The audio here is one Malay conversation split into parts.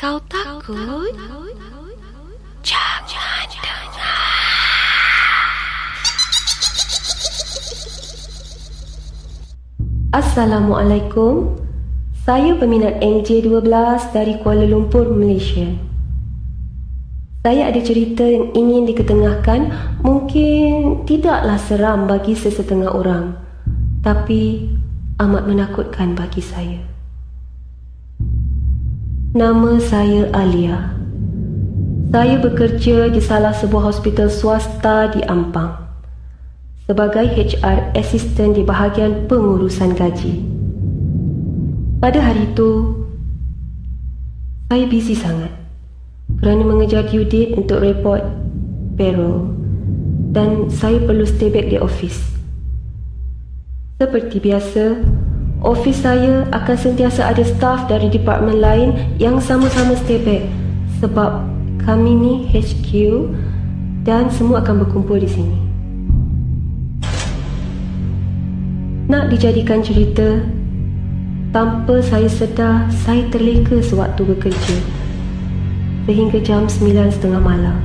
Kau takut? Jangan dengar. Assalamualaikum. Saya peminat NJ12 dari Kuala Lumpur, Malaysia. Saya ada cerita yang ingin diketengahkan mungkin tidaklah seram bagi sesetengah orang tapi amat menakutkan bagi saya. Nama saya Alia. Saya bekerja di salah sebuah hospital swasta di Ampang sebagai HR assistant di bahagian pengurusan gaji. Pada hari itu, saya busy sangat kerana mengejar due date untuk report payroll dan saya perlu stay back di office. Seperti biasa, Office saya akan sentiasa ada staff dari departmen lain yang sama-sama stay back sebab kami ni HQ dan semua akan berkumpul di sini. Nak dijadikan cerita, tanpa saya sedar, saya terleka sewaktu bekerja sehingga jam 9.30 malam.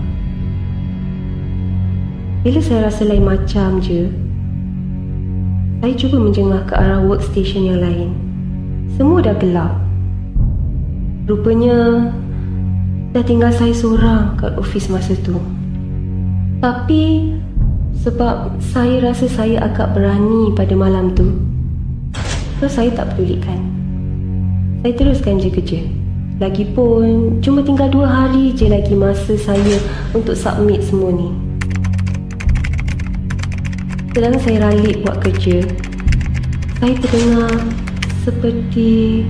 Bila saya rasa lain macam je, saya cuba menjengah ke arah workstation yang lain. Semua dah gelap. Rupanya dah tinggal saya seorang kat ofis masa tu. Tapi sebab saya rasa saya agak berani pada malam tu. So saya tak pedulikan. Saya teruskan je kerja. Lagipun cuma tinggal dua hari je lagi masa saya untuk submit semua ni. Sedang saya ralik buat kerja, saya terdengar seperti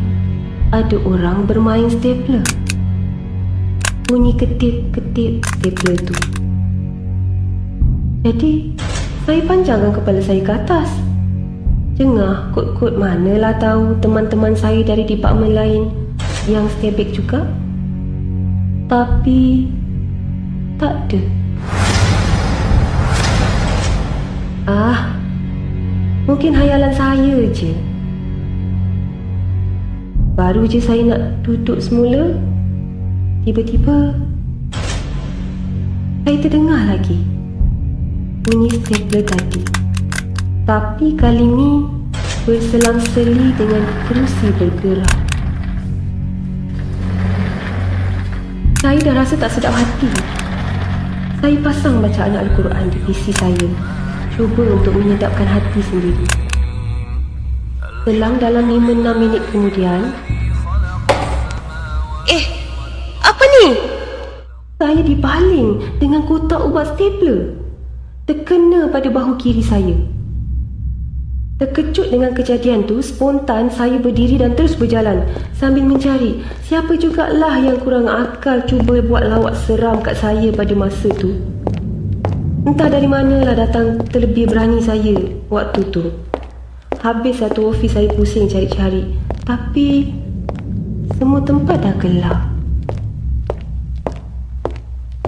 ada orang bermain stapler. Bunyi ketip-ketip stapler tu. Jadi, saya panjangkan kepala saya ke atas. Jengah kod-kod manalah tahu teman-teman saya dari departmen lain yang stay back juga. Tapi, tak ada. Mungkin hayalan saya je. Baru je saya nak duduk semula, tiba-tiba saya terdengar lagi bunyi stapler tadi. Tapi kali ni berselang-seli dengan kerusi bergerak. Saya dah rasa tak sedap hati. Saya pasang bacaan Al-Quran di PC saya cuba untuk menyedapkan hati sendiri. Selang dalam 5-6 minit kemudian, Eh, apa ni? saya dibaling dengan kotak ubat stapler. Terkena pada bahu kiri saya. Terkejut dengan kejadian tu, spontan saya berdiri dan terus berjalan sambil mencari siapa jugalah yang kurang akal cuba buat lawak seram kat saya pada masa tu. Entah dari manalah datang terlebih berani saya waktu tu. Habis satu ofis saya pusing cari-cari. Tapi semua tempat dah gelap.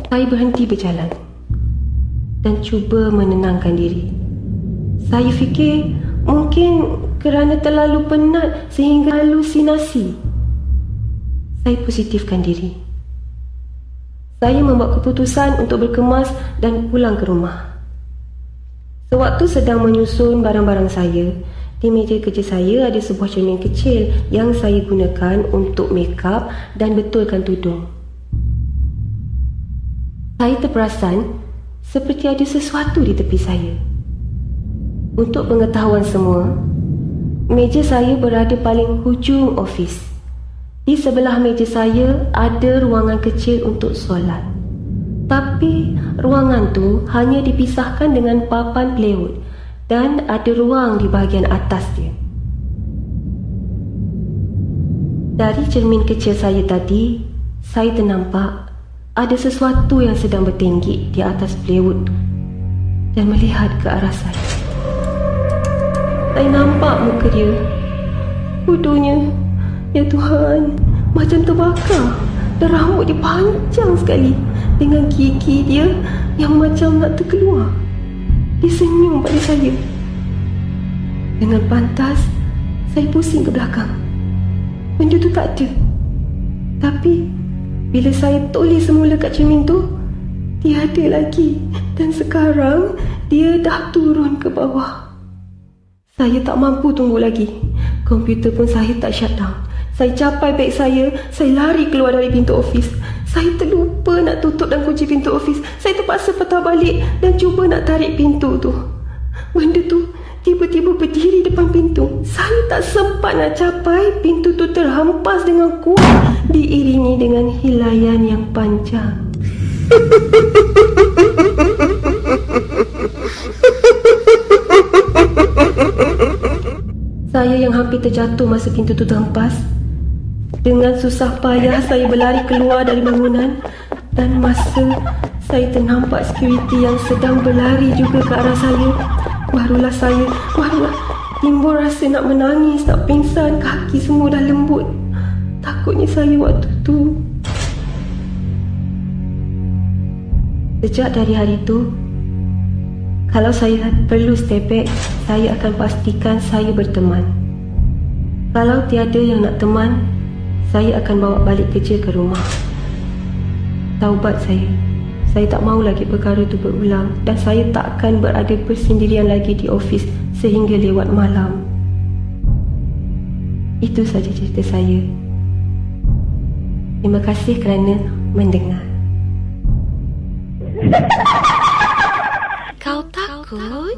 Saya berhenti berjalan dan cuba menenangkan diri. Saya fikir mungkin kerana terlalu penat sehingga halusinasi. Saya positifkan diri. Saya membuat keputusan untuk berkemas dan pulang ke rumah. Sewaktu sedang menyusun barang-barang saya, di meja kerja saya ada sebuah cermin kecil yang saya gunakan untuk make up dan betulkan tudung. Saya terperasan seperti ada sesuatu di tepi saya. Untuk pengetahuan semua, meja saya berada paling hujung ofis. Di sebelah meja saya ada ruangan kecil untuk solat. Tapi ruangan tu hanya dipisahkan dengan papan plywood dan ada ruang di bahagian atas dia. Dari cermin kecil saya tadi, saya ternampak ada sesuatu yang sedang bertinggi di atas tu dan melihat ke arah saya. Saya nampak muka dia. Bodohnya. Ya Tuhan, macam terbakar. Dan rambut dia panjang sekali. Dengan gigi dia yang macam nak terkeluar. Dia senyum pada saya. Dengan pantas, saya pusing ke belakang. Benda tu tak ada. Tapi, Bila saya tulis semula kat cermin tu, tiada lagi. Dan sekarang, dia dah turun ke bawah. Saya tak mampu tunggu lagi. Komputer pun saya tak shutdown. Saya capai beg saya, saya lari keluar dari pintu ofis. Saya terlupa nak tutup dan kunci pintu ofis. Saya terpaksa patah balik dan cuba nak tarik pintu tu. Benda tu tiba-tiba berdiri depan pintu. Saya tak sempat nak capai, pintu tu terhampas dengan kuat diiringi dengan hilayan yang panjang. Saya yang hampir terjatuh masa pintu tu terhempas. Dengan susah payah saya berlari keluar dari bangunan dan masa saya ternampak security yang sedang berlari juga ke arah saya, barulah saya, barulah timbul rasa nak menangis, nak pingsan, kaki semua dah lembut. Takutnya saya waktu tu. Sejak dari hari itu, kalau saya perlu step back, saya akan pastikan saya berteman. Kalau tiada yang nak teman, saya akan bawa balik kerja ke rumah. Taubat saya. Saya tak mahu lagi perkara itu berulang dan saya tak akan berada bersendirian lagi di ofis sehingga lewat malam. Itu saja cerita saya. Terima kasih kerana mendengar. Kau takut?